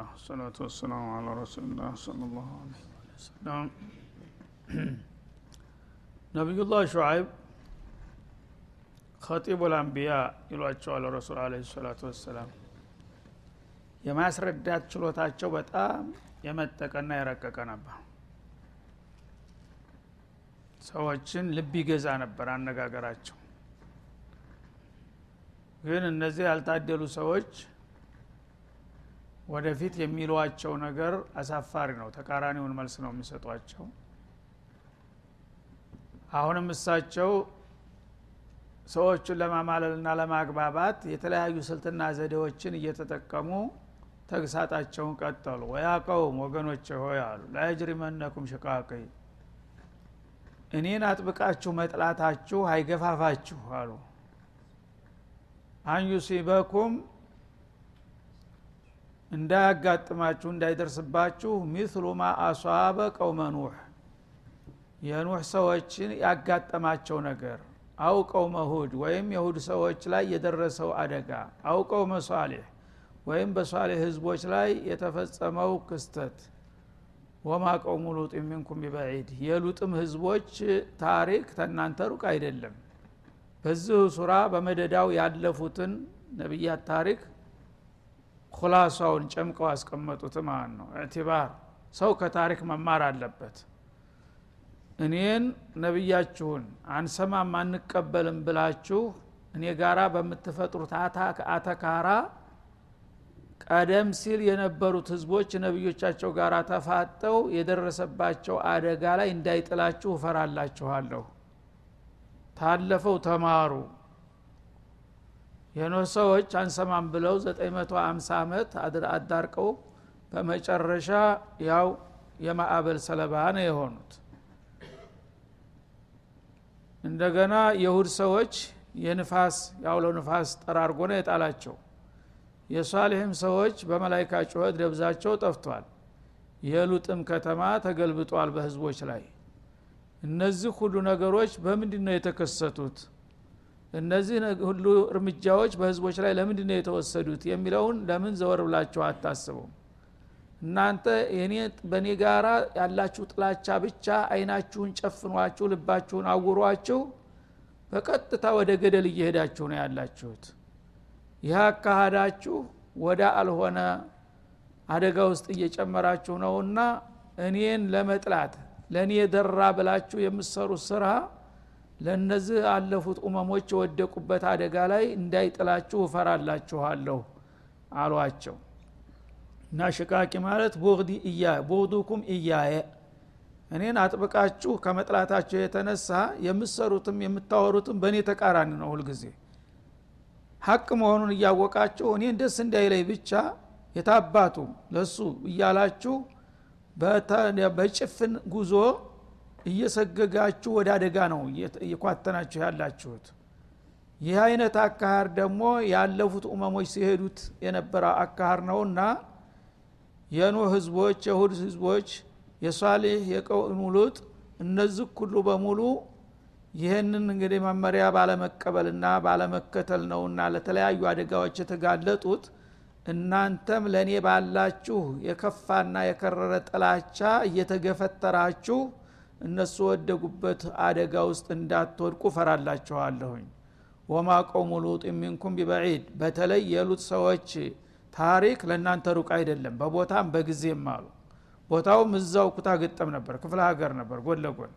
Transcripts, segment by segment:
አልሐምዱሊላህ ሰላቱ ወሰላሙ አላ ረሱሉላህ ሰለላሁ ዐለይሂ ወሰለም። ነቢዩላህ ሹዓይብ ከጢቡል አንቢያ ይሏቸዋል ረሱል አለይሂ ሰላቱ ወሰላም። የማስረዳት ችሎታቸው በጣም የመጠቀና የረቀቀ ነበር። ሰዎችን ልብ ይገዛ ነበር አነጋገራቸው። ግን እነዚህ ያልታደሉ ሰዎች ወደፊት የሚሏቸው ነገር አሳፋሪ ነው። ተቃራኒውን መልስ ነው የሚሰጧቸው። አሁንም እሳቸው ሰዎቹን ለማማለልና ለማግባባት የተለያዩ ስልትና ዘዴዎችን እየተጠቀሙ ተግሳጣቸውን ቀጠሉ። ወያ ቀውም ወገኖች ሆይ አሉ። ላየጅሪመነኩም ሽቃቂ እኔን አጥብቃችሁ መጥላታችሁ አይገፋፋችሁ አሉ። አንዩሲበኩም እንዳያጋጥማችሁ እንዳይደርስባችሁ ሚስሉ ማ አሷበ ቀውመ ኑህ የኑህ ሰዎችን ያጋጠማቸው ነገር አውቀው መሁድ ወይም የሁድ ሰዎች ላይ የደረሰው አደጋ አውቀው መሷሌህ ወይም በሷሌህ ህዝቦች ላይ የተፈጸመው ክስተት። ወማ ቀውሙ ሉጥ ሚንኩም ቢበዒድ። የሉጥም ህዝቦች ታሪክ ተናንተ ሩቅ አይደለም። በዚሁ ሱራ በመደዳው ያለፉትን ነቢያት ታሪክ ኩላሷውን ጨምቀው አስቀመጡት ማለት ነው? እዕትባር። ሰው ከታሪክ መማር አለበት። እኔን ነቢያችሁን አንሰማም አንቀበልም ብላችሁ እኔ ጋራ በምትፈጥሩት አተካራ ቀደም ሲል የነበሩት ህዝቦች ነቢዮቻቸው ጋር ተፋጠው የደረሰባቸው አደጋ ላይ እንዳይጥላችሁ እፈራላችኋለሁ። ታለፈው ተማሩ የኖህ ሰዎች አንሰማም ብለው 950 ዓመት አዳርቀው በመጨረሻ ያው የማዕበል ሰለባ ነው የሆኑት። እንደገና የሁድ ሰዎች የንፋስ ያውሎ ንፋስ ጠራርጎ ነው የጣላቸው። የሷሊህም ሰዎች በመላይካ ጩኸት ደብዛቸው ጠፍቷል። የሉጥም ከተማ ተገልብጧል በህዝቦች ላይ። እነዚህ ሁሉ ነገሮች በምንድን ነው የተከሰቱት እነዚህ ሁሉ እርምጃዎች በህዝቦች ላይ ለምንድን ነው የተወሰዱት የሚለውን ለምን ዘወር ብላችሁ አታስቡም? እናንተ እኔ በእኔ ጋራ ያላችሁ ጥላቻ ብቻ አይናችሁን ጨፍኗችሁ ልባችሁን አውሯችሁ በቀጥታ ወደ ገደል እየሄዳችሁ ነው ያላችሁት። ይህ አካሃዳችሁ ወደ አልሆነ አደጋ ውስጥ እየጨመራችሁ ነውና እኔን ለመጥላት ለእኔ ደራ ብላችሁ የምሰሩት ስራ ለእነዚህ አለፉት ኡመሞች የወደቁበት አደጋ ላይ እንዳይጥላችሁ እፈራላችኋለሁ አሏቸው። እና ሽቃቂ ማለት ቡግዲ እያ ቡግዱኩም እያየ እኔን አጥብቃችሁ ከመጥላታቸው የተነሳ የምሰሩትም የምታወሩትም በእኔ ተቃራኒ ነው ሁልጊዜ ሀቅ መሆኑን እያወቃችሁ እኔን ደስ እንዳይለይ ብቻ የታባቱ ለሱ እያላችሁ በጭፍን ጉዞ እየሰገጋችሁ ወደ አደጋ ነው እየኳተናችሁ ያላችሁት። ይህ አይነት አካሃር ደግሞ ያለፉት ኡመሞች ሲሄዱት የነበረ አካሃር ነውና የኖህ ህዝቦች የሁድ ህዝቦች የሷሌህ የቀውሙ ሉጥ እነዚህ ሁሉ በሙሉ ይህንን እንግዲህ መመሪያ ባለመቀበልና ባለመከተል ነውና ለተለያዩ አደጋዎች የተጋለጡት እናንተም ለእኔ ባላችሁ የከፋና የከረረ ጥላቻ እየተገፈተራችሁ እነሱ ወደጉበት አደጋ ውስጥ እንዳትወድቁ ፈራላችኋለሁኝ ወማ ቀውሙ ሉጥ ሚንኩም ቢበዒድ። በተለይ የሉጥ ሰዎች ታሪክ ለእናንተ ሩቅ አይደለም በቦታም በጊዜም አሉ። ቦታውም እዛው ኩታ ገጠም ነበር ክፍለ ሀገር ነበር ጎን ለጎን።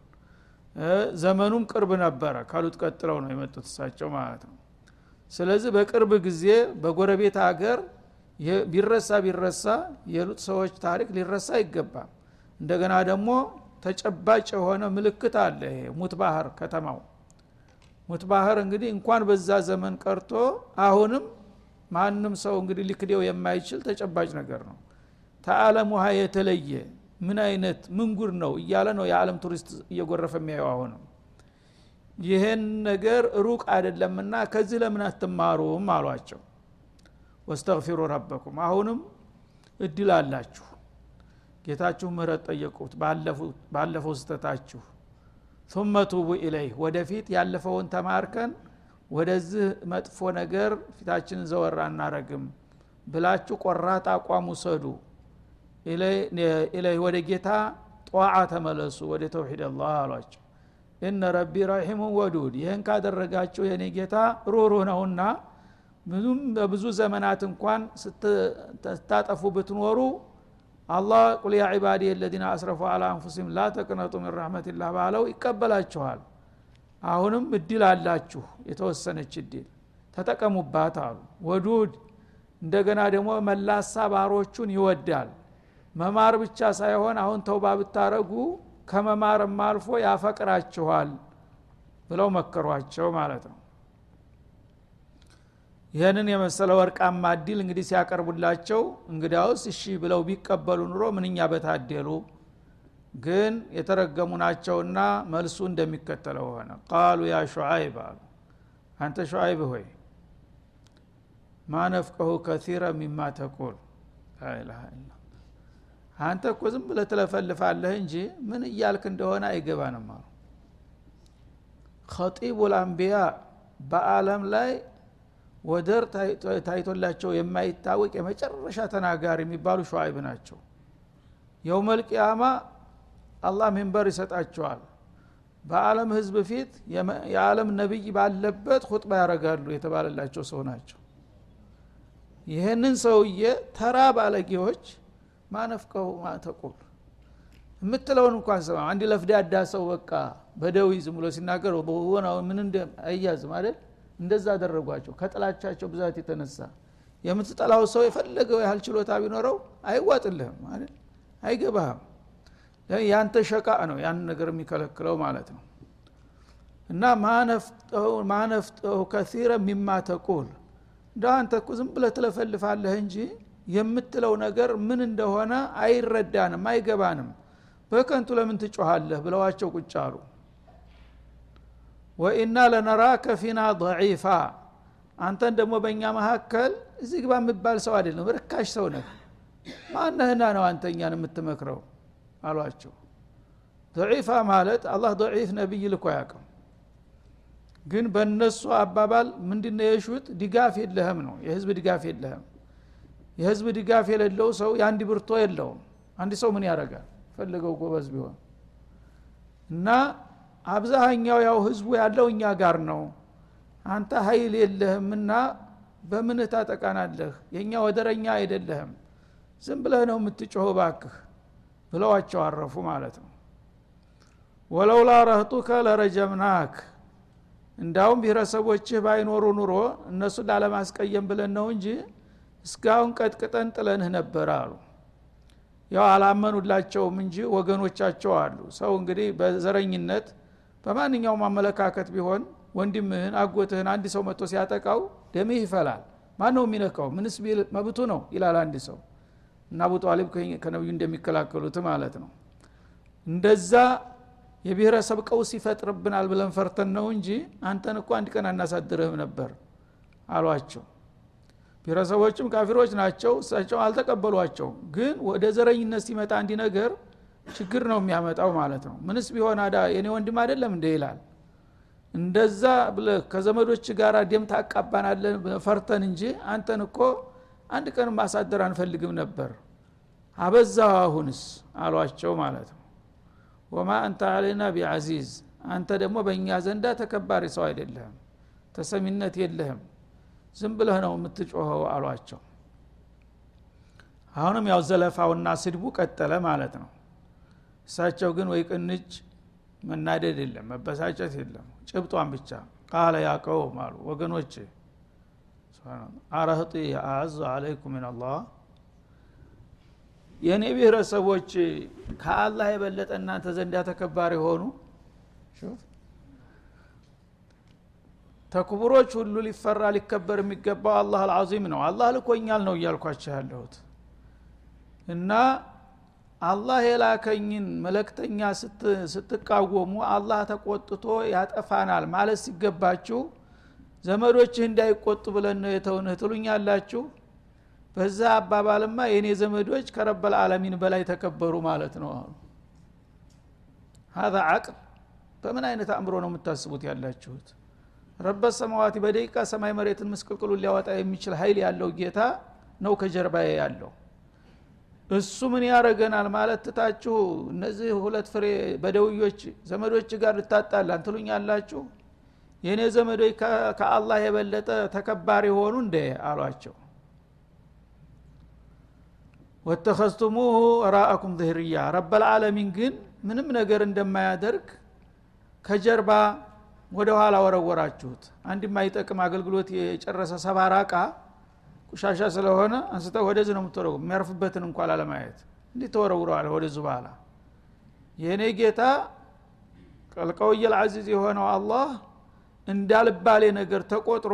ዘመኑም ቅርብ ነበረ ካሉት ቀጥለው ነው የመጡት እሳቸው ማለት ነው። ስለዚህ በቅርብ ጊዜ በጎረቤት ሀገር ቢረሳ ቢረሳ የሉጥ ሰዎች ታሪክ ሊረሳ አይገባም። እንደገና ደግሞ ተጨባጭ የሆነ ምልክት አለ ይሄ ሙት ባህር ከተማው። ሙት ባህር እንግዲህ እንኳን በዛ ዘመን ቀርቶ አሁንም ማንም ሰው እንግዲህ ሊክዴው የማይችል ተጨባጭ ነገር ነው። ተአለም ውሃ የተለየ ምን አይነት ምንጉር ነው እያለ ነው የዓለም ቱሪስት እየጎረፈ የሚያየው አሁንም። ይህን ነገር ሩቅ አይደለምና ከዚህ ለምን አትማሩም አሏቸው። ወስተግፊሩ ረበኩም አሁንም እድል አላችሁ ጌታችሁ ምህረት ጠየቁት ባለፈው ስተታችሁ ثم ቱቡ ኢለይህ ወደፊት ያለፈውን ተማርከን ወደዚህ መጥፎ ነገር ፊታችንን ዘወር አናረግም ብላችሁ ቆራጥ አቋም ውሰዱ። ኢለይ ወደ ጌታ ጧዓ ተመለሱ ወደ ተውሒድ አላህ አሏቸው። እነ ረቢ ረሒሙን ወዱድ ይህን ካደረጋችሁ የኔ ጌታ ሩህሩህ ነውና ብዙም በብዙ ዘመናት እንኳን ስታጠፉ ብትኖሩ አላህ ቁል ያ ዒባዲ የለዚነ አስረፉ አላ አንፉሲም ላ ተቅነጡ ምን ረሕመትላህ ባለው ይቀበላችኋል። አሁንም እድል አላችሁ የተወሰነች እድል ተጠቀሙባት አሉ። ወዱድ እንደገና ደግሞ መላሳ ባሮቹን ይወዳል። መማር ብቻ ሳይሆን አሁን ተውባ ብታረጉ ከመማርም አልፎ ያፈቅራችኋል ብለው መከሯቸው ማለት ነው ይህንን የመሰለ ወርቃማ እድል እንግዲህ ሲያቀርቡላቸው እንግዲያውስ እሺ ብለው ቢቀበሉ ኑሮ ምንኛ በታደሉ? ግን የተረገሙ ናቸውና መልሱ እንደሚከተለው ሆነ። ቃሉ ያ ሹዓይብ አሉ። አንተ ሹዓይብ ሆይ ማ ነፍቀሁ ከሲረ ሚማ ተቁል? አንተ እኮ ዝም ብለህ ትለፈልፋለህ እንጂ ምን እያልክ እንደሆነ አይገባንም አሉ። ከጢቡ ልአንቢያ በአለም ላይ ወደር ታይቶላቸው የማይታወቅ የመጨረሻ ተናጋሪ የሚባሉ ሸዋይብ ናቸው። የውመልቅያማ አላህ ሚንበር ይሰጣቸዋል። በአለም ህዝብ ፊት የዓለም ነቢይ ባለበት ሁጥባ ያደርጋሉ የተባለላቸው ሰው ናቸው። ይህንን ሰውዬ ተራ ባለጌዎች ማነፍቀው ማተቁል የምትለውን እንኳን ሰማ አንድ ለፍዳዳ ሰው በቃ በደዊ ዝም ብሎ ሲናገር ሆነ ምን እንደ አያዝም አይደል እንደዛ አደረጓቸው። ከጥላቻቸው ብዛት የተነሳ የምትጠላው ሰው የፈለገው ያህል ችሎታ ቢኖረው አይዋጥልህም አይደል? አይገባህም። ያንተ ሸቃ ነው ያን ነገር የሚከለክለው ማለት ነው። እና ማነፍጠሁ ከሲረ ሚማ ተቁል። እንደ አንተ እኮ ዝም ብለህ ትለፈልፋለህ እንጂ የምትለው ነገር ምን እንደሆነ አይረዳንም አይገባንም። በከንቱ ለምን ትጮሃለህ ብለዋቸው ቁጭ አሉ ወኢና ለነራከ ፊና ضዒፋ አንተን ደግሞ በእኛ መካከል እዚህ ግባ የሚባል ሰው አይደለም ርካሽ ሰው ነህ። ማነህና ነው አንተኛን የምትመክረው? አሏቸው። ضዒፋ ማለት አላህ ضዒፍ ነቢይ ልኮ ያቅም ግን በእነሱ አባባል ምንድነው የሹት? ድጋፍ የለህም ነው። የህዝብ ድጋፍ የለህም። የህዝብ ድጋፍ የሌለው ሰው የአንድ ብርቶ የለውም። አንድ ሰው ምን ያደረጋል ፈለገው ጎበዝ ቢሆን። እና አብዛኛው ያው ህዝቡ ያለው እኛ ጋር ነው። አንተ ሀይል የለህምና በምንህ ታጠቃናለህ? የእኛ ወደረኛ አይደለህም። ዝም ብለህ ነው የምትጮኸው ባክህ ብለዋቸው አረፉ ማለት ነው። ወለውላ ረህጡከ ለረጀምናክ። እንዳውም ብሔረሰቦችህ ባይኖሩ ኑሮ እነሱን ላለማስቀየም ብለን ነው እንጂ እስካሁን ቀጥቅጠን ጥለንህ ነበር አሉ። ያው አላመኑላቸውም እንጂ ወገኖቻቸው አሉ። ሰው እንግዲህ በዘረኝነት በማንኛውም አመለካከት ቢሆን ወንድምህን አጎትህን አንድ ሰው መጥቶ ሲያጠቃው ደምህ ይፈላል። ማን ነው የሚነካው? ምንስ ቢል መብቱ ነው ይላል አንድ ሰው። እና አቡ ጣሊብ ከነቢዩ እንደሚከላከሉት ማለት ነው። እንደዛ የብሔረሰብ ቀውስ ይፈጥርብናል ብለን ፈርተን ነው እንጂ አንተን እኮ አንድ ቀን አናሳድርህም ነበር አሏቸው። ብሔረሰቦችም ካፊሮች ናቸው እሳቸው አልተቀበሏቸውም። ግን ወደ ዘረኝነት ሲመጣ አንዲ ነገር ችግር ነው የሚያመጣው ማለት ነው። ምንስ ቢሆን አዳ የኔ ወንድም አይደለም እንደ ይላል። እንደዛ ብለ ከዘመዶች ጋር ደም ታቃባናለን ፈርተን እንጂ አንተን እኮ አንድ ቀን ማሳደር አንፈልግም ነበር። አበዛው አሁንስ? አሏቸው ማለት ነው። ወማ አንተ አለና ቢዐዚዝ አንተ ደግሞ በእኛ ዘንዳ ተከባሪ ሰው አይደለህም ተሰሚነት የለህም ዝም ብለህ ነው የምትጮኸው አሏቸው። አሁንም ያው ዘለፋውና ስድቡ ቀጠለ ማለት ነው እሳቸው ግን ወይ ቅንጭ መናደድ የለም መበሳጨት የለም ጭብጧን ብቻ። ቃለ ያቀውም አሉ ወገኖች አረህጢ አዙ አለይኩም ምን አላህ። የእኔ ብሔረሰቦች ከአላህ የበለጠ እናንተ ዘንዳ ተከባሪ ሆኑ? ተክቡሮች ሁሉ ሊፈራ ሊከበር የሚገባው አላህ አልዓዚም ነው። አላህ ልኮኛል ነው እያልኳቸው ያለሁት። እና አላህ የላከኝን መለክተኛ ስትቃወሙ አላህ ተቆጥቶ ያጠፋናል ማለት ሲገባችሁ ዘመዶችህ እንዳይቆጡ ብለን ነው የተውንህ ትሉኛላችሁ? በዛ አባባልማ የእኔ ዘመዶች ከረበል አለሚን በላይ ተከበሩ ማለት ነው። አሉ ሀዛ አቅል በምን አይነት አእምሮ ነው የምታስቡት ያላችሁት? ረበ ሰማዋቲ በደቂቃ ሰማይ መሬትን ምስቅልቅሉን ሊያወጣ የሚችል ሀይል ያለው ጌታ ነው ከጀርባዬ ያለው እሱ ምን ያደረገናል ማለት ትታችሁ እነዚህ ሁለት ፍሬ በደውዮች ዘመዶች ጋር ልታጣላን ትሉኛላችሁ? የእኔ ዘመዶች ከአላህ የበለጠ ተከባሪ ሆኑ እንደ አሏቸው። ወተኸዝቱሙሁ ራአኩም ዝህርያ ረበልዓለሚን ግን ምንም ነገር እንደማያደርግ ከጀርባ ወደ ኋላ ወረወራችሁት። አንድ የማይጠቅም አገልግሎት የጨረሰ ሰባራ ቁሻሻ ስለሆነ አንስተ ወደዚህ ነው የምትወረው የሚያርፍበትን እንኳ ላለማየት እንዲህ ተወረውረዋል ወደዙ በኋላ። የእኔ ጌታ ቀልቀውየል አዚዝ የሆነው አላህ እንዳልባሌ ነገር ተቆጥሮ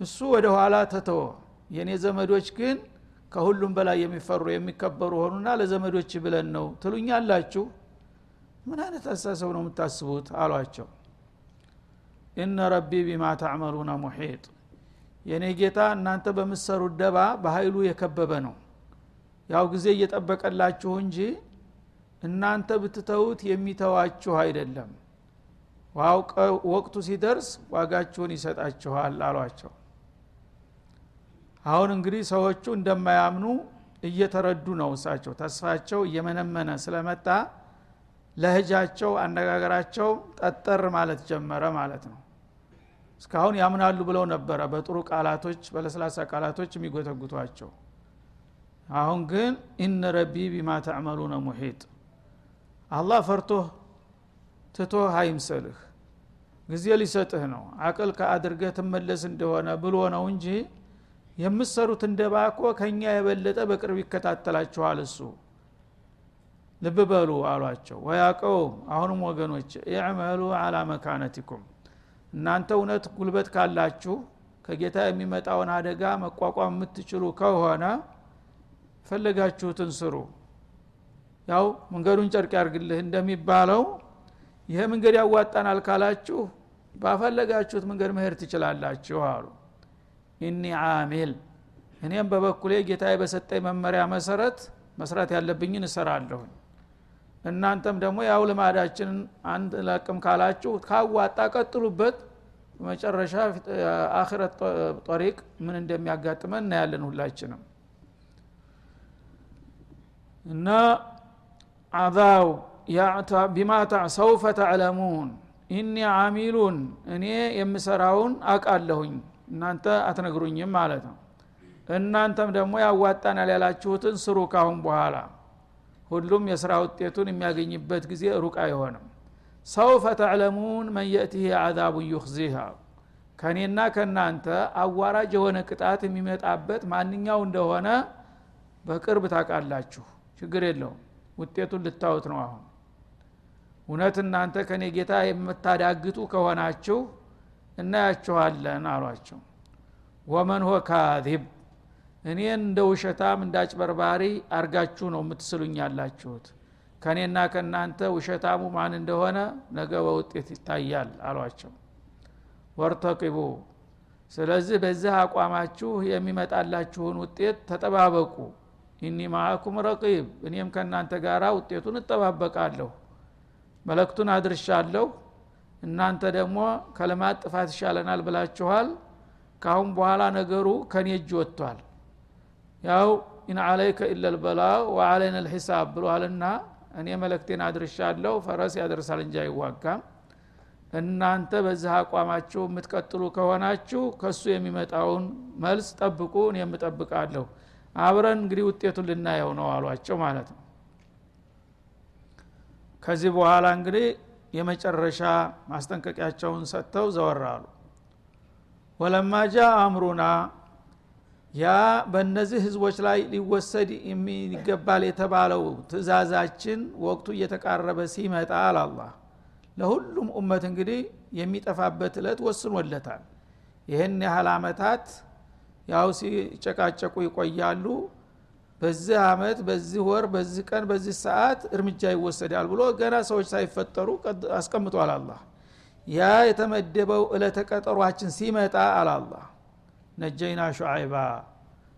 እሱ ወደ ኋላ ተተወ። የእኔ ዘመዶች ግን ከሁሉም በላይ የሚፈሩ የሚከበሩ ሆኑና ለዘመዶች ብለን ነው ትሉኛላችሁ ምን አይነት አስተሳሰብ ነው የምታስቡት? አሏቸው። ኢነ ረቢ ቢማ ተዕመሉነ ሙሒጥ የእኔ ጌታ እናንተ በምሰሩት ደባ በኃይሉ የከበበ ነው። ያው ጊዜ እየጠበቀላችሁ እንጂ እናንተ ብትተውት የሚተዋችሁ አይደለም። ወቅቱ ሲደርስ ዋጋችሁን ይሰጣችኋል አሏቸው። አሁን እንግዲህ ሰዎቹ እንደማያምኑ እየተረዱ ነው እሳቸው። ተስፋቸው እየመነመነ ስለመጣ ለህጃቸው አነጋገራቸው ጠጠር ማለት ጀመረ ማለት ነው እስካሁን ያምናሉ ብለው ነበረ በጥሩ ቃላቶች በለስላሳ ቃላቶች የሚጎተጉቷቸው። አሁን ግን ኢነ ረቢ ቢማ ተዕመሉነ ሙሒጥ። አላህ ፈርቶህ ትቶህ አይምሰልህ ጊዜ ሊሰጥህ ነው። አቅል ከአድርገህ ትመለስ እንደሆነ ብሎ ነው እንጂ የምሰሩት እንደባ እኮ ከእኛ የበለጠ በቅርብ ይከታተላችኋል እሱ። ልብ በሉ አሏቸው። ወያቀውም አሁንም ወገኖች ኢዕመሉ አላ መካነቲኩም እናንተ እውነት ጉልበት ካላችሁ ከጌታ የሚመጣውን አደጋ መቋቋም የምትችሉ ከሆነ ፈለጋችሁትን ስሩ። ያው መንገዱን ጨርቅ ያርግልህ እንደሚባለው ይሄ መንገድ ያዋጣናል ካላችሁ ባፈለጋችሁት መንገድ መሄድ ትችላላችሁ አሉ። ኢኒ አሚል እኔም በበኩሌ ጌታ በሰጠኝ መመሪያ መሰረት መስራት ያለብኝን እሰራለሁኝ እናንተም ደግሞ ያው ልማዳችንን አንድ ለቅም ካላችሁ ካዋጣ ቀጥሉበት። በመጨረሻ አክረት ጠሪቅ ምን እንደሚያጋጥመን እናያለን ሁላችንም። እና አዛው ቢማ ሰውፈ ተዕለሙን ኢኒ አሚሉን እኔ የምሰራውን አቃለሁኝ እናንተ አትነግሩኝም ማለት ነው። እናንተም ደግሞ ያዋጣናል ያላችሁትን ስሩ ካሁን በኋላ ሁሉም የስራ ውጤቱን የሚያገኝበት ጊዜ ሩቅ አይሆንም። ሰውፈ ተዕለሙን መን የእትህ አዛቡን ዩኽዚሃ ከእኔና ከእናንተ አዋራጅ የሆነ ቅጣት የሚመጣበት ማንኛው እንደሆነ በቅርብ ታውቃላችሁ። ችግር የለውም። ውጤቱን ልታዩት ነው አሁን። እውነት እናንተ ከእኔ ጌታ የምታዳግጡ ከሆናችሁ እናያችኋለን አሏቸው። ወመን ሆ ካዚብ እኔን እንደ ውሸታም እንዳጭበርባሪ አርጋችሁ ነው የምትስሉኝ ያላችሁት። ከእኔና ከእናንተ ውሸታሙ ማን እንደሆነ ነገ በውጤት ይታያል አሏቸው። ወርተቂቡ። ስለዚህ በዚህ አቋማችሁ የሚመጣላችሁን ውጤት ተጠባበቁ። إني معكم رقيب። እኔም ከእናንተ ጋር ውጤቱን እጠባበቃለሁ። መልክቱን አድርሻለሁ። እናንተ ደግሞ ከልማት ጥፋት ይሻለናል ብላችኋል። ካሁን በኋላ ነገሩ ከኔ እጅ ወጥቷል ያው إن عليك إلا البلاغ وعلينا الحساب ብሏልና እኔ መልክቴን አድርሻለሁ። ፈረስ ያደርሳል እንጂ አይዋጋም። እናንተ በዚህ አቋማችሁ የምትቀጥሉ ከሆናችሁ ከሱ የሚመጣውን መልስ ጠብቁ እኔ የምጠብቃለሁ አብረን እንግዲህ ውጤቱን ልናየው ነው አሏቸው ማለት ነው። ከዚህ በኋላ እንግዲህ የመጨረሻ ማስጠንቀቂያቸውን ሰጥተው ዘወራሉ ወለማ ጃ አምሩና ያ በእነዚህ ህዝቦች ላይ ሊወሰድ የሚገባል የተባለው ትእዛዛችን ወቅቱ እየተቃረበ ሲመጣ አላላ ለሁሉም ኡመት እንግዲህ የሚጠፋበት እለት ወስኖለታል። ይህን ያህል አመታት ያው ሲጨቃጨቁ ይቆያሉ። በዚህ አመት በዚህ ወር በዚህ ቀን በዚህ ሰዓት እርምጃ ይወሰዳል ብሎ ገና ሰዎች ሳይፈጠሩ አስቀምጧል አላ ያ የተመደበው እለተ ቀጠሯችን ሲመጣ አላላ ነጀይና ሹዓይባ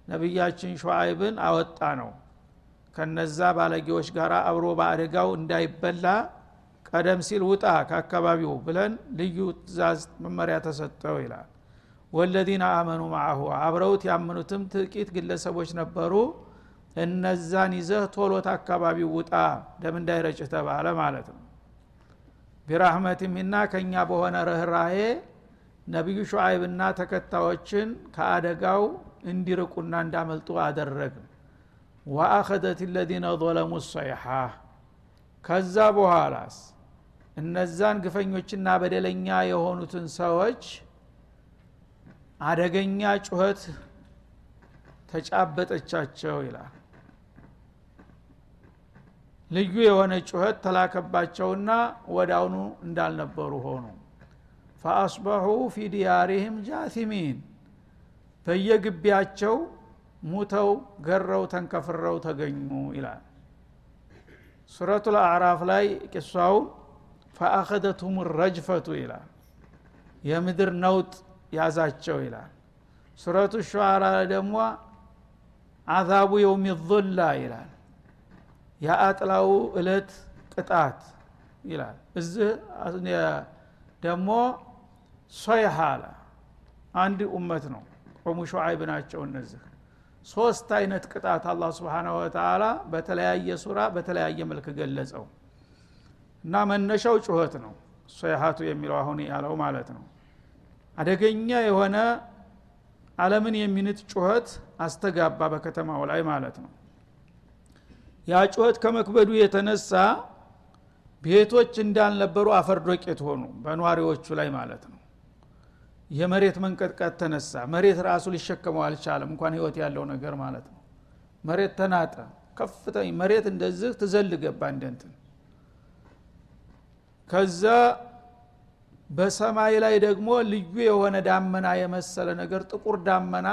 ነቢያችን ሹዓይብን አወጣ ነው። ከነዛ ባለጌዎች ጋር አብሮ በአደጋው እንዳይበላ ቀደም ሲል ውጣ ከአካባቢው ብለን ልዩ ትእዛዝ መመሪያ ተሰጠው ይላል። ወለዚነ አመኑ ማአሁ አብረውት ያመኑትም ጥቂት ግለሰቦች ነበሩ። እነዛን ይዘህ ቶሎት አካባቢ ውጣ ደም እንዳይረጭህ ተባለ ማለት ነው። ቢራህመት ሚና ከእኛ በሆነ ርኅራሄ ነቢዩ ሹዓይብና ተከታዮችን ከአደጋው እንዲርቁና እንዳመልጡ አደረግን። ወአኸደት ለዚነ ظለሙ ሰይሓ ከዛ በኋላስ እነዛን ግፈኞችና በደለኛ የሆኑትን ሰዎች አደገኛ ጩኸት ተጫበጠቻቸው ይላል። ልዩ የሆነ ጩኸት ተላከባቸውና ወዳውኑ እንዳልነበሩ ሆኑ ፈአስበሑ ፊ ዲያሪህም ጃቲሚን በየግቢያቸው ሙተው ገረው ተንከፍረው ተገኙ ይላል ሱረቱ ልአዕራፍ ላይ ቂሷው ፈአኸደትሁም ረጅፈቱ ይላል የምድር ነውጥ ያዛቸው ይላል ሱረቱ ሸዓራ ደግሞ አዛቡ የውም ዙላ ይላል የአጥላው እለት ቅጣት ይላል እዚህ ደግሞ ሶይሃ አለ አንድ ኡመት ነው። ቆሙ ሸዓይብ ናቸው እነዚህ። ሶስት አይነት ቅጣት አላህ ስብሓናሁ ወተላ በተለያየ ሱራ በተለያየ መልክ ገለጸው። እና መነሻው ጩኸት ነው ሶይሃቱ የሚለው አሁን ያለው ማለት ነው። አደገኛ የሆነ አለምን የሚንጥ ጩኸት አስተጋባ በከተማው ላይ ማለት ነው። ያ ጩኸት ከመክበዱ የተነሳ ቤቶች እንዳልነበሩ አፈርዶቄት ሆኑ በኗሪዎቹ ላይ ማለት ነው የመሬት መንቀጥቀጥ ተነሳ። መሬት ራሱ ሊሸከመው አልቻለም። እንኳን ህይወት ያለው ነገር ማለት ነው። መሬት ተናጠ። ከፍተኛ መሬት እንደዚህ ትዘል እንደንትን ከዛ በሰማይ ላይ ደግሞ ልዩ የሆነ ዳመና የመሰለ ነገር ጥቁር ዳመና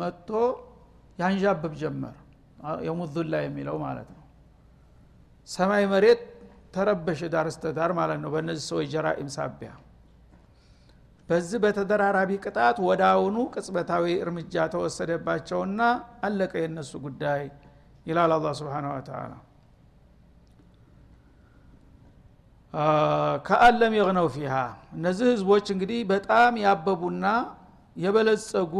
መጥቶ ያንዣብብ ጀመር። የሙዙላ የሚለው ማለት ነው። ሰማይ መሬት ተረበሸ ዳር እስተዳር ማለት ነው በእነዚህ ሰዎች ጀራኢም ሳቢያ በዚህ በተደራራቢ ቅጣት ወደ አሁኑ ቅጽበታዊ እርምጃ ተወሰደባቸውና አለቀ የእነሱ ጉዳይ ይላል አላ ስብን ወተላ ከአለም የግነው ፊሃ። እነዚህ ህዝቦች እንግዲህ በጣም ያበቡና የበለጸጉ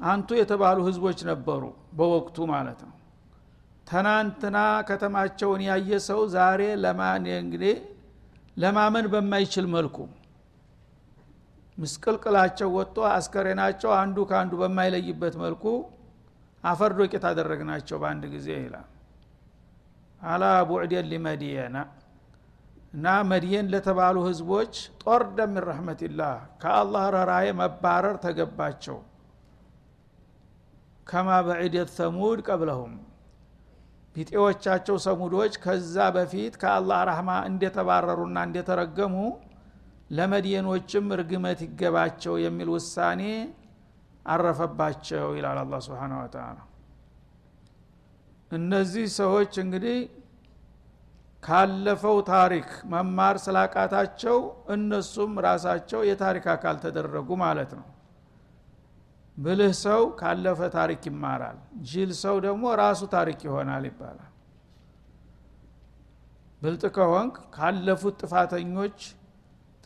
አንቱ የተባሉ ህዝቦች ነበሩ በወቅቱ ማለት ነው። ትናንትና ከተማቸውን ያየ ሰው ዛሬ ለማመን በማይችል መልኩ ምስቅልቅላቸው ወጥቶ አስከሬናቸው አንዱ ከአንዱ በማይለይበት መልኩ አፈር ዶቄት አደረግናቸው በአንድ ጊዜ ይላል። አላ ቡዕዴን ሊመድየና እና መድየን ለተባሉ ህዝቦች ጦር ደምን ረሕመትላህ ከአላህ ረራዬ መባረር ተገባቸው። ከማ በዒደት ሰሙድ ቀብለሁም ቢጤዎቻቸው ሰሙዶች ከዛ በፊት ከአላህ ረህማ እንደተባረሩና እንደተረገሙ ለመድየኖችም እርግመት ይገባቸው የሚል ውሳኔ አረፈባቸው ይላል አላ ስብን ወተላ እነዚህ ሰዎች እንግዲህ ካለፈው ታሪክ መማር ስላቃታቸው እነሱም ራሳቸው የታሪክ አካል ተደረጉ ማለት ነው። ብልህ ሰው ካለፈ ታሪክ ይማራል ጅል ሰው ደግሞ ራሱ ታሪክ ይሆናል ይባላል። ብልጥ ከሆንክ ካለፉት ጥፋተኞች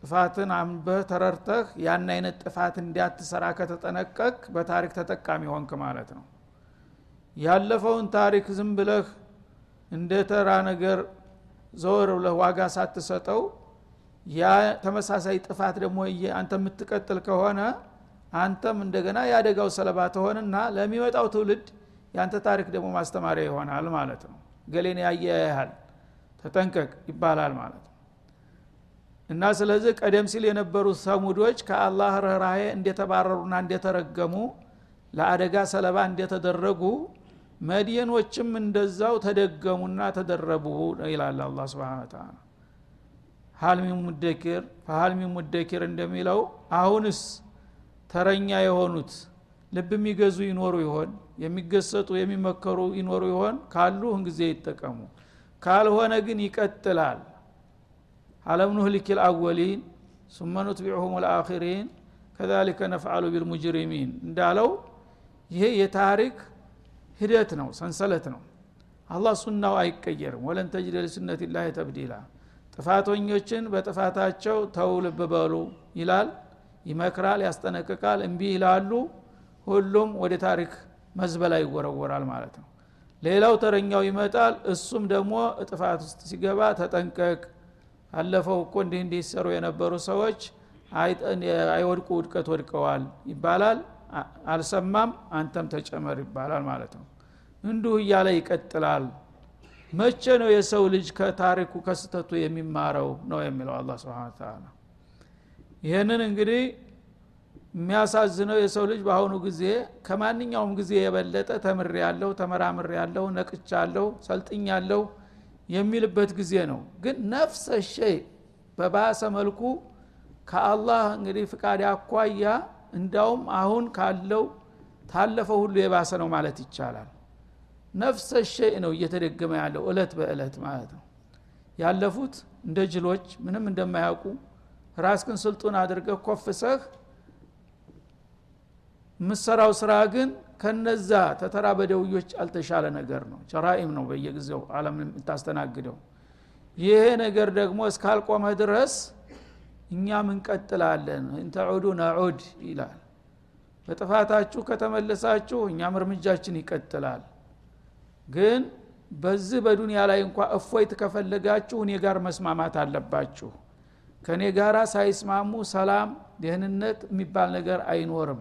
ጥፋትን አንበህ ተረርተህ ያን አይነት ጥፋት እንዲያትሰራ ከተጠነቀቅ በታሪክ ተጠቃሚ ሆንክ ማለት ነው። ያለፈውን ታሪክ ዝም ብለህ እንደ ተራ ነገር ዘወር ብለህ ዋጋ ሳትሰጠው ያ ተመሳሳይ ጥፋት ደግሞ አንተ የምትቀጥል ከሆነ አንተም እንደገና የአደጋው ሰለባ ትሆንና ለሚመጣው ትውልድ የአንተ ታሪክ ደግሞ ማስተማሪያ ይሆናል ማለት ነው። ገሌን ያየ ተጠንቀቅ ይባላል ማለት ነው እና ስለዚህ ቀደም ሲል የነበሩት ሰሙዶች ከአላህ ርኅራሄ እንደተባረሩና እንደተረገሙ ለአደጋ ሰለባ እንደተደረጉ መድየኖችም እንደዛው ተደገሙና ተደረቡ ይላል አላ ስብን ተላ ሀልሚ ሙደኪር ፈሀልሚ ሙደኪር እንደሚለው አሁንስ ተረኛ የሆኑት ልብ የሚገዙ ይኖሩ ይሆን? የሚገሰጡ የሚመከሩ ይኖሩ ይሆን? ካሉ ጊዜ ይጠቀሙ። ካልሆነ ግን ይቀጥላል አለም ኑህሊክ ልአወሊን ሱመ ኑትቢዑሁም ልአኪሪን ከዛሊከ ነፍዓሉ ቢልሙጅሪሚን እንዳለው ይሄ የታሪክ ሂደት ነው ሰንሰለት ነው። አላህ ሱናው አይቀየርም። ወለን ተጅደ ሊሱነት ላህ ተብዲላ። ጥፋተኞችን በጥፋታቸው ተው ይላል ይመክራል ያስጠነቅቃል እምቢ ይላሉ። ሁሉም ወደ ታሪክ መዝበላ ይወረወራል ማለት ነው። ሌላው ተረኛው ይመጣል እሱም ደግሞ እጥፋት ውስጥ ሲገባ ተጠንቀቅ አለፈው እኮ እንዲህ ሲሰሩ የነበሩ ሰዎች አይወድቁ ውድቀት ወድቀዋል ይባላል። አልሰማም አንተም ተጨመር ይባላል ማለት ነው። እንዲሁ እያለ ይቀጥላል። መቼ ነው የሰው ልጅ ከታሪኩ ከስተቱ የሚማረው ነው የሚለው አላ ስብን ተላ ይህንን እንግዲህ የሚያሳዝነው የሰው ልጅ በአሁኑ ጊዜ ከማንኛውም ጊዜ የበለጠ ተምር ያለው ተመራምር ያለው ነቅቻ አለው ሰልጥኝ ያለው የሚልበት ጊዜ ነው። ግን ነፍሰ ሸይ በባሰ መልኩ ከአላህ እንግዲህ ፍቃድ አኳያ እንዳውም አሁን ካለው ታለፈው ሁሉ የባሰ ነው ማለት ይቻላል። ነፍሰ ሸይ ነው እየተደገመ ያለው እለት በእለት ማለት ነው። ያለፉት እንደ ጅሎች ምንም እንደማያውቁ ራስክን ስልጡን አድርገህ ኮፍሰህ የምሰራው ስራ ግን ከነዛ ተተራ በደውዮች አልተሻለ ነገር ነው። ጀራኢም ነው በየጊዜው አለም የምታስተናግደው። ይሄ ነገር ደግሞ እስካልቆመ ድረስ እኛም እንቀጥላለን እንተዑዱ ነዑድ ይላል። በጥፋታችሁ ከተመለሳችሁ እኛም እርምጃችን ይቀጥላል። ግን በዚህ በዱንያ ላይ እንኳ እፎይት ከፈለጋችሁ እኔ ጋር መስማማት አለባችሁ። ከእኔ ጋር ሳይስማሙ ሰላም ደህንነት የሚባል ነገር አይኖርም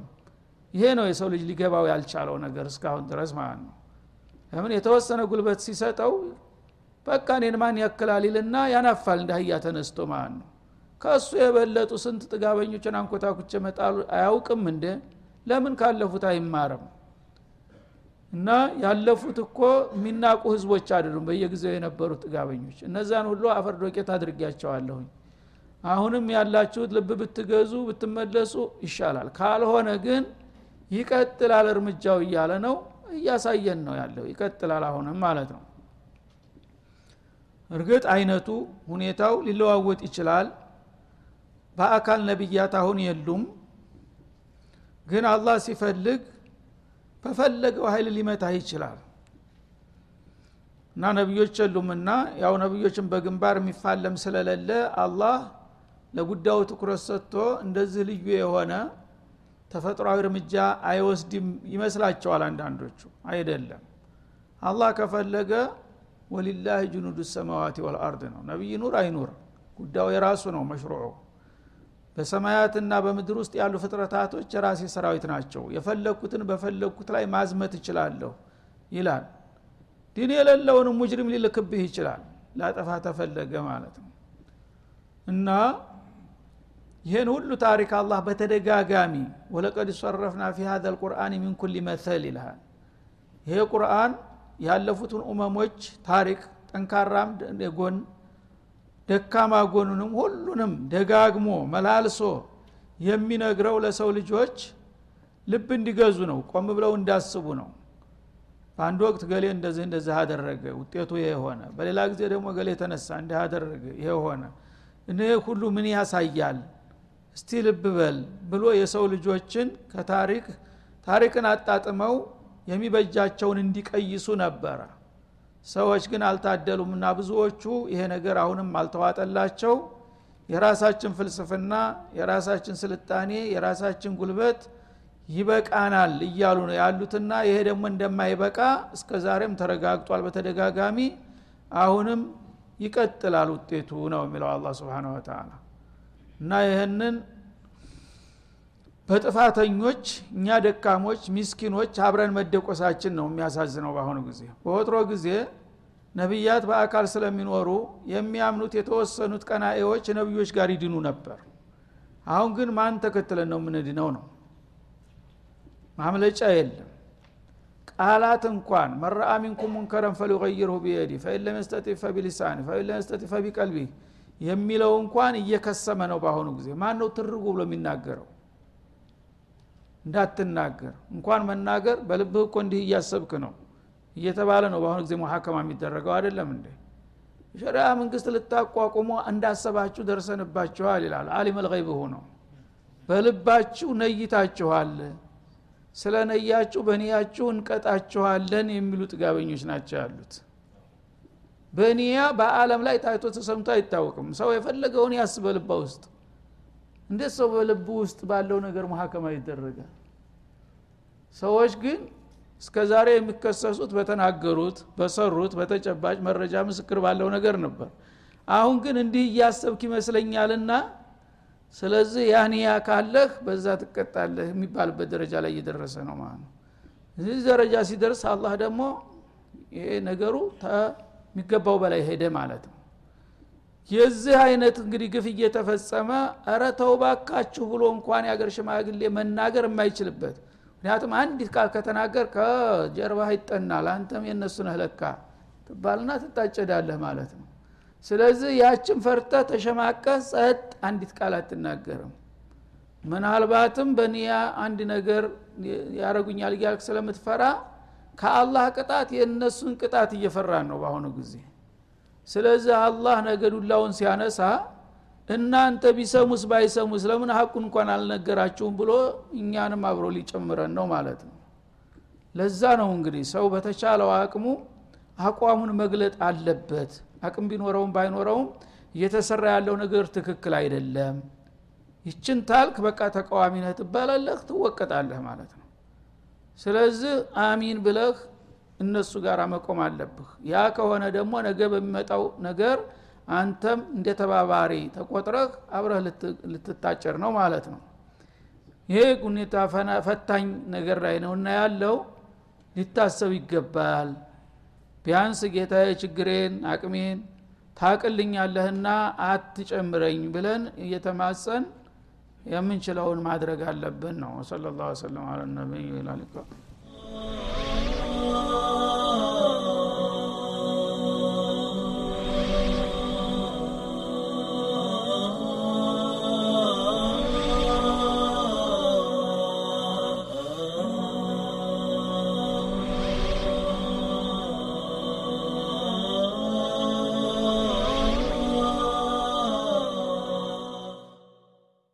ይሄ ነው የሰው ልጅ ሊገባው ያልቻለው ነገር እስካሁን ድረስ ማለት ነው። ለምን የተወሰነ ጉልበት ሲሰጠው በቃ እኔን ማን ያክላል ይልና ያናፋል እንደ አህያ ተነስቶ ማለት ነው። ከእሱ የበለጡ ስንት ጥጋበኞችን አንኮታኩቼ መጣሉ አያውቅም እንደ ለምን ካለፉት አይማርም? እና ያለፉት እኮ የሚናቁ ህዝቦች አይደሉም በየጊዜው የነበሩት ጥጋበኞች። እነዛን ሁሉ አፈር ዶቄት አድርጊያቸዋለሁኝ አሁንም ያላችሁት ልብ ብትገዙ ብትመለሱ ይሻላል። ካልሆነ ግን ይቀጥላል እርምጃው እያለ ነው እያሳየን ነው ያለው። ይቀጥላል አሁንም ማለት ነው። እርግጥ አይነቱ ሁኔታው ሊለዋወጥ ይችላል። በአካል ነቢያት አሁን የሉም። ግን አላህ ሲፈልግ በፈለገው ኃይል ሊመታ ይችላል። እና ነቢዮች የሉምና ያው ነቢዮችን በግንባር የሚፋለም ስለሌለ አላህ ለጉዳዩ ትኩረት ሰጥቶ እንደዚህ ልዩ የሆነ ተፈጥሯዊ እርምጃ አይወስድም ይመስላቸዋል አንዳንዶቹ። አይደለም። አላህ ከፈለገ ወሊላህ ጅኑዱ ሰማዋት ወልአርድ ነው። ነቢይ ኑር አይኑር ጉዳዩ የራሱ ነው መሽሩዑ። በሰማያትና በምድር ውስጥ ያሉ ፍጥረታቶች የራሴ ሰራዊት ናቸው። የፈለግኩትን በፈለግኩት ላይ ማዝመት እችላለሁ ይላል። ዲን የሌለውንም ሙጅሪም ሊልክብህ ይችላል። ላጠፋ ተፈለገ ማለት ነው። እና ይህን ሁሉ ታሪክ አላህ በተደጋጋሚ ወለቀድ ሰረፍና ፊ ሀዘ ልቁርአን ሚን ኩል መተል ይልሃል። ይሄ ቁርአን ያለፉትን ኡመሞች ታሪክ ጠንካራም ጎን ደካማ ጎኑንም ሁሉንም ደጋግሞ መላልሶ የሚነግረው ለሰው ልጆች ልብ እንዲገዙ ነው ቆም ብለው እንዳስቡ ነው። በአንድ ወቅት ገሌ እንደዚህ እንደዚህ አደረገ ውጤቱ ይሄ ሆነ። በሌላ ጊዜ ደግሞ ገሌ ተነሳ እንዲህ አደረገ ይሄ ሆነ። እነህ ሁሉ ምን ያሳያል እስቲ ልብ በል ብሎ የሰው ልጆችን ከታሪክ ታሪክን አጣጥመው የሚበጃቸውን እንዲቀይሱ ነበረ። ሰዎች ግን አልታደሉምና ብዙዎቹ ይሄ ነገር አሁንም አልተዋጠላቸው። የራሳችን ፍልስፍና የራሳችን ስልጣኔ የራሳችን ጉልበት ይበቃናል እያሉ ነው ያሉትና ይሄ ደግሞ እንደማይበቃ እስከ ዛሬም ተረጋግጧል በተደጋጋሚ። አሁንም ይቀጥላል ውጤቱ ነው የሚለው አላ ስብን ወተላ እና ይህንን በጥፋተኞች እኛ ደካሞች ሚስኪኖች አብረን መደቆሳችን ነው የሚያሳዝነው በአሁኑ ጊዜ። በወትሮ ጊዜ ነቢያት በአካል ስለሚኖሩ የሚያምኑት የተወሰኑት ቀናኤዎች ነቢዮች ጋር ይድኑ ነበር። አሁን ግን ማን ተከትለን ነው የምንድነው ነው? ማምለጫ የለም። ቃላት እንኳን من رأى منكم منكرا فليغيره بيده فإن لم يستطع فبلسانه فإن لم يستطع فبقلبه የሚለው እንኳን እየከሰመ ነው በአሁኑ ጊዜ። ማን ነው ትርጉ ብሎ የሚናገረው? እንዳትናገር። እንኳን መናገር በልብህ እኮ እንዲህ እያሰብክ ነው እየተባለ ነው በአሁኑ ጊዜ ሙሐከማ የሚደረገው አይደለም እንዴ? ሸሪያ መንግስት ልታቋቁሙ እንዳሰባችሁ ደርሰንባችኋል ይላል። አሊም ልይብ ነው በልባችሁ ነይታችኋል ስለ ነያችሁ በኒያችሁ እንቀጣችኋለን የሚሉ ጥጋበኞች ናቸው ያሉት በኒያ በአለም ላይ ታይቶ ተሰምቶ አይታወቅም። ሰው የፈለገውን ያስበልባ ውስጥ። እንዴት ሰው በልቡ ውስጥ ባለው ነገር መሀከማ ይደረጋል ሰዎች ግን እስከ ዛሬ የሚከሰሱት በተናገሩት በሰሩት በተጨባጭ መረጃ ምስክር ባለው ነገር ነበር። አሁን ግን እንዲህ እያሰብክ ይመስለኛልና ስለዚህ ያንያ ካለህ በዛ ትቀጣለህ የሚባልበት ደረጃ ላይ እየደረሰ ነው ማለት ነው። እዚህ ደረጃ ሲደርስ አላህ ደግሞ ይሄ ነገሩ የሚገባው በላይ ሄደ ማለት ነው። የዚህ አይነት እንግዲህ ግፍ እየተፈጸመ እረ ተውባካችሁ ብሎ እንኳን የአገር ሽማግሌ መናገር የማይችልበት ምክንያቱም አንዲት ቃል ከተናገር ከጀርባ ይጠናል አንተም የነሱ ነህ ለካ ትባልና ትጣጨዳለህ ማለት ነው። ስለዚህ ያችን ፈርተ ተሸማቀ ጸጥ አንዲት ቃል አትናገርም። ምናልባትም በኒያ አንድ ነገር ያረጉኛል እያልክ ስለምትፈራ ከአላህ ቅጣት የእነሱን ቅጣት እየፈራን ነው በአሁኑ ጊዜ። ስለዚህ አላህ ነገዱላውን ሲያነሳ እናንተ ቢሰሙስ ባይሰሙስ ለምን ሀቁን እንኳን አልነገራችሁም ብሎ እኛንም አብሮ ሊጨምረን ነው ማለት ነው። ለዛ ነው እንግዲህ ሰው በተቻለው አቅሙ አቋሙን መግለጥ አለበት። አቅም ቢኖረውም ባይኖረውም እየተሰራ ያለው ነገር ትክክል አይደለም። ይችን ታልክ በቃ ተቃዋሚ ነህ ትባላለህ ትወቀጣለህ ማለት ነው ስለዚህ አሚን ብለህ እነሱ ጋር መቆም አለብህ። ያ ከሆነ ደግሞ ነገ በሚመጣው ነገር አንተም እንደ ተባባሪ ተቆጥረህ አብረህ ልትታጨር ነው ማለት ነው። ይሄ ሁኔታ ፈታኝ ነገር ላይ ነው እና ያለው ሊታሰብ ይገባል። ቢያንስ ጌታ ችግሬን አቅሜን ታቅልኛለህና አትጨምረኝ ብለን እየተማጸን የምንችለውን ማድረግ አለብን ነው። ወሰለ ላሁ ሰለም አላ ነቢይ ላሊቃ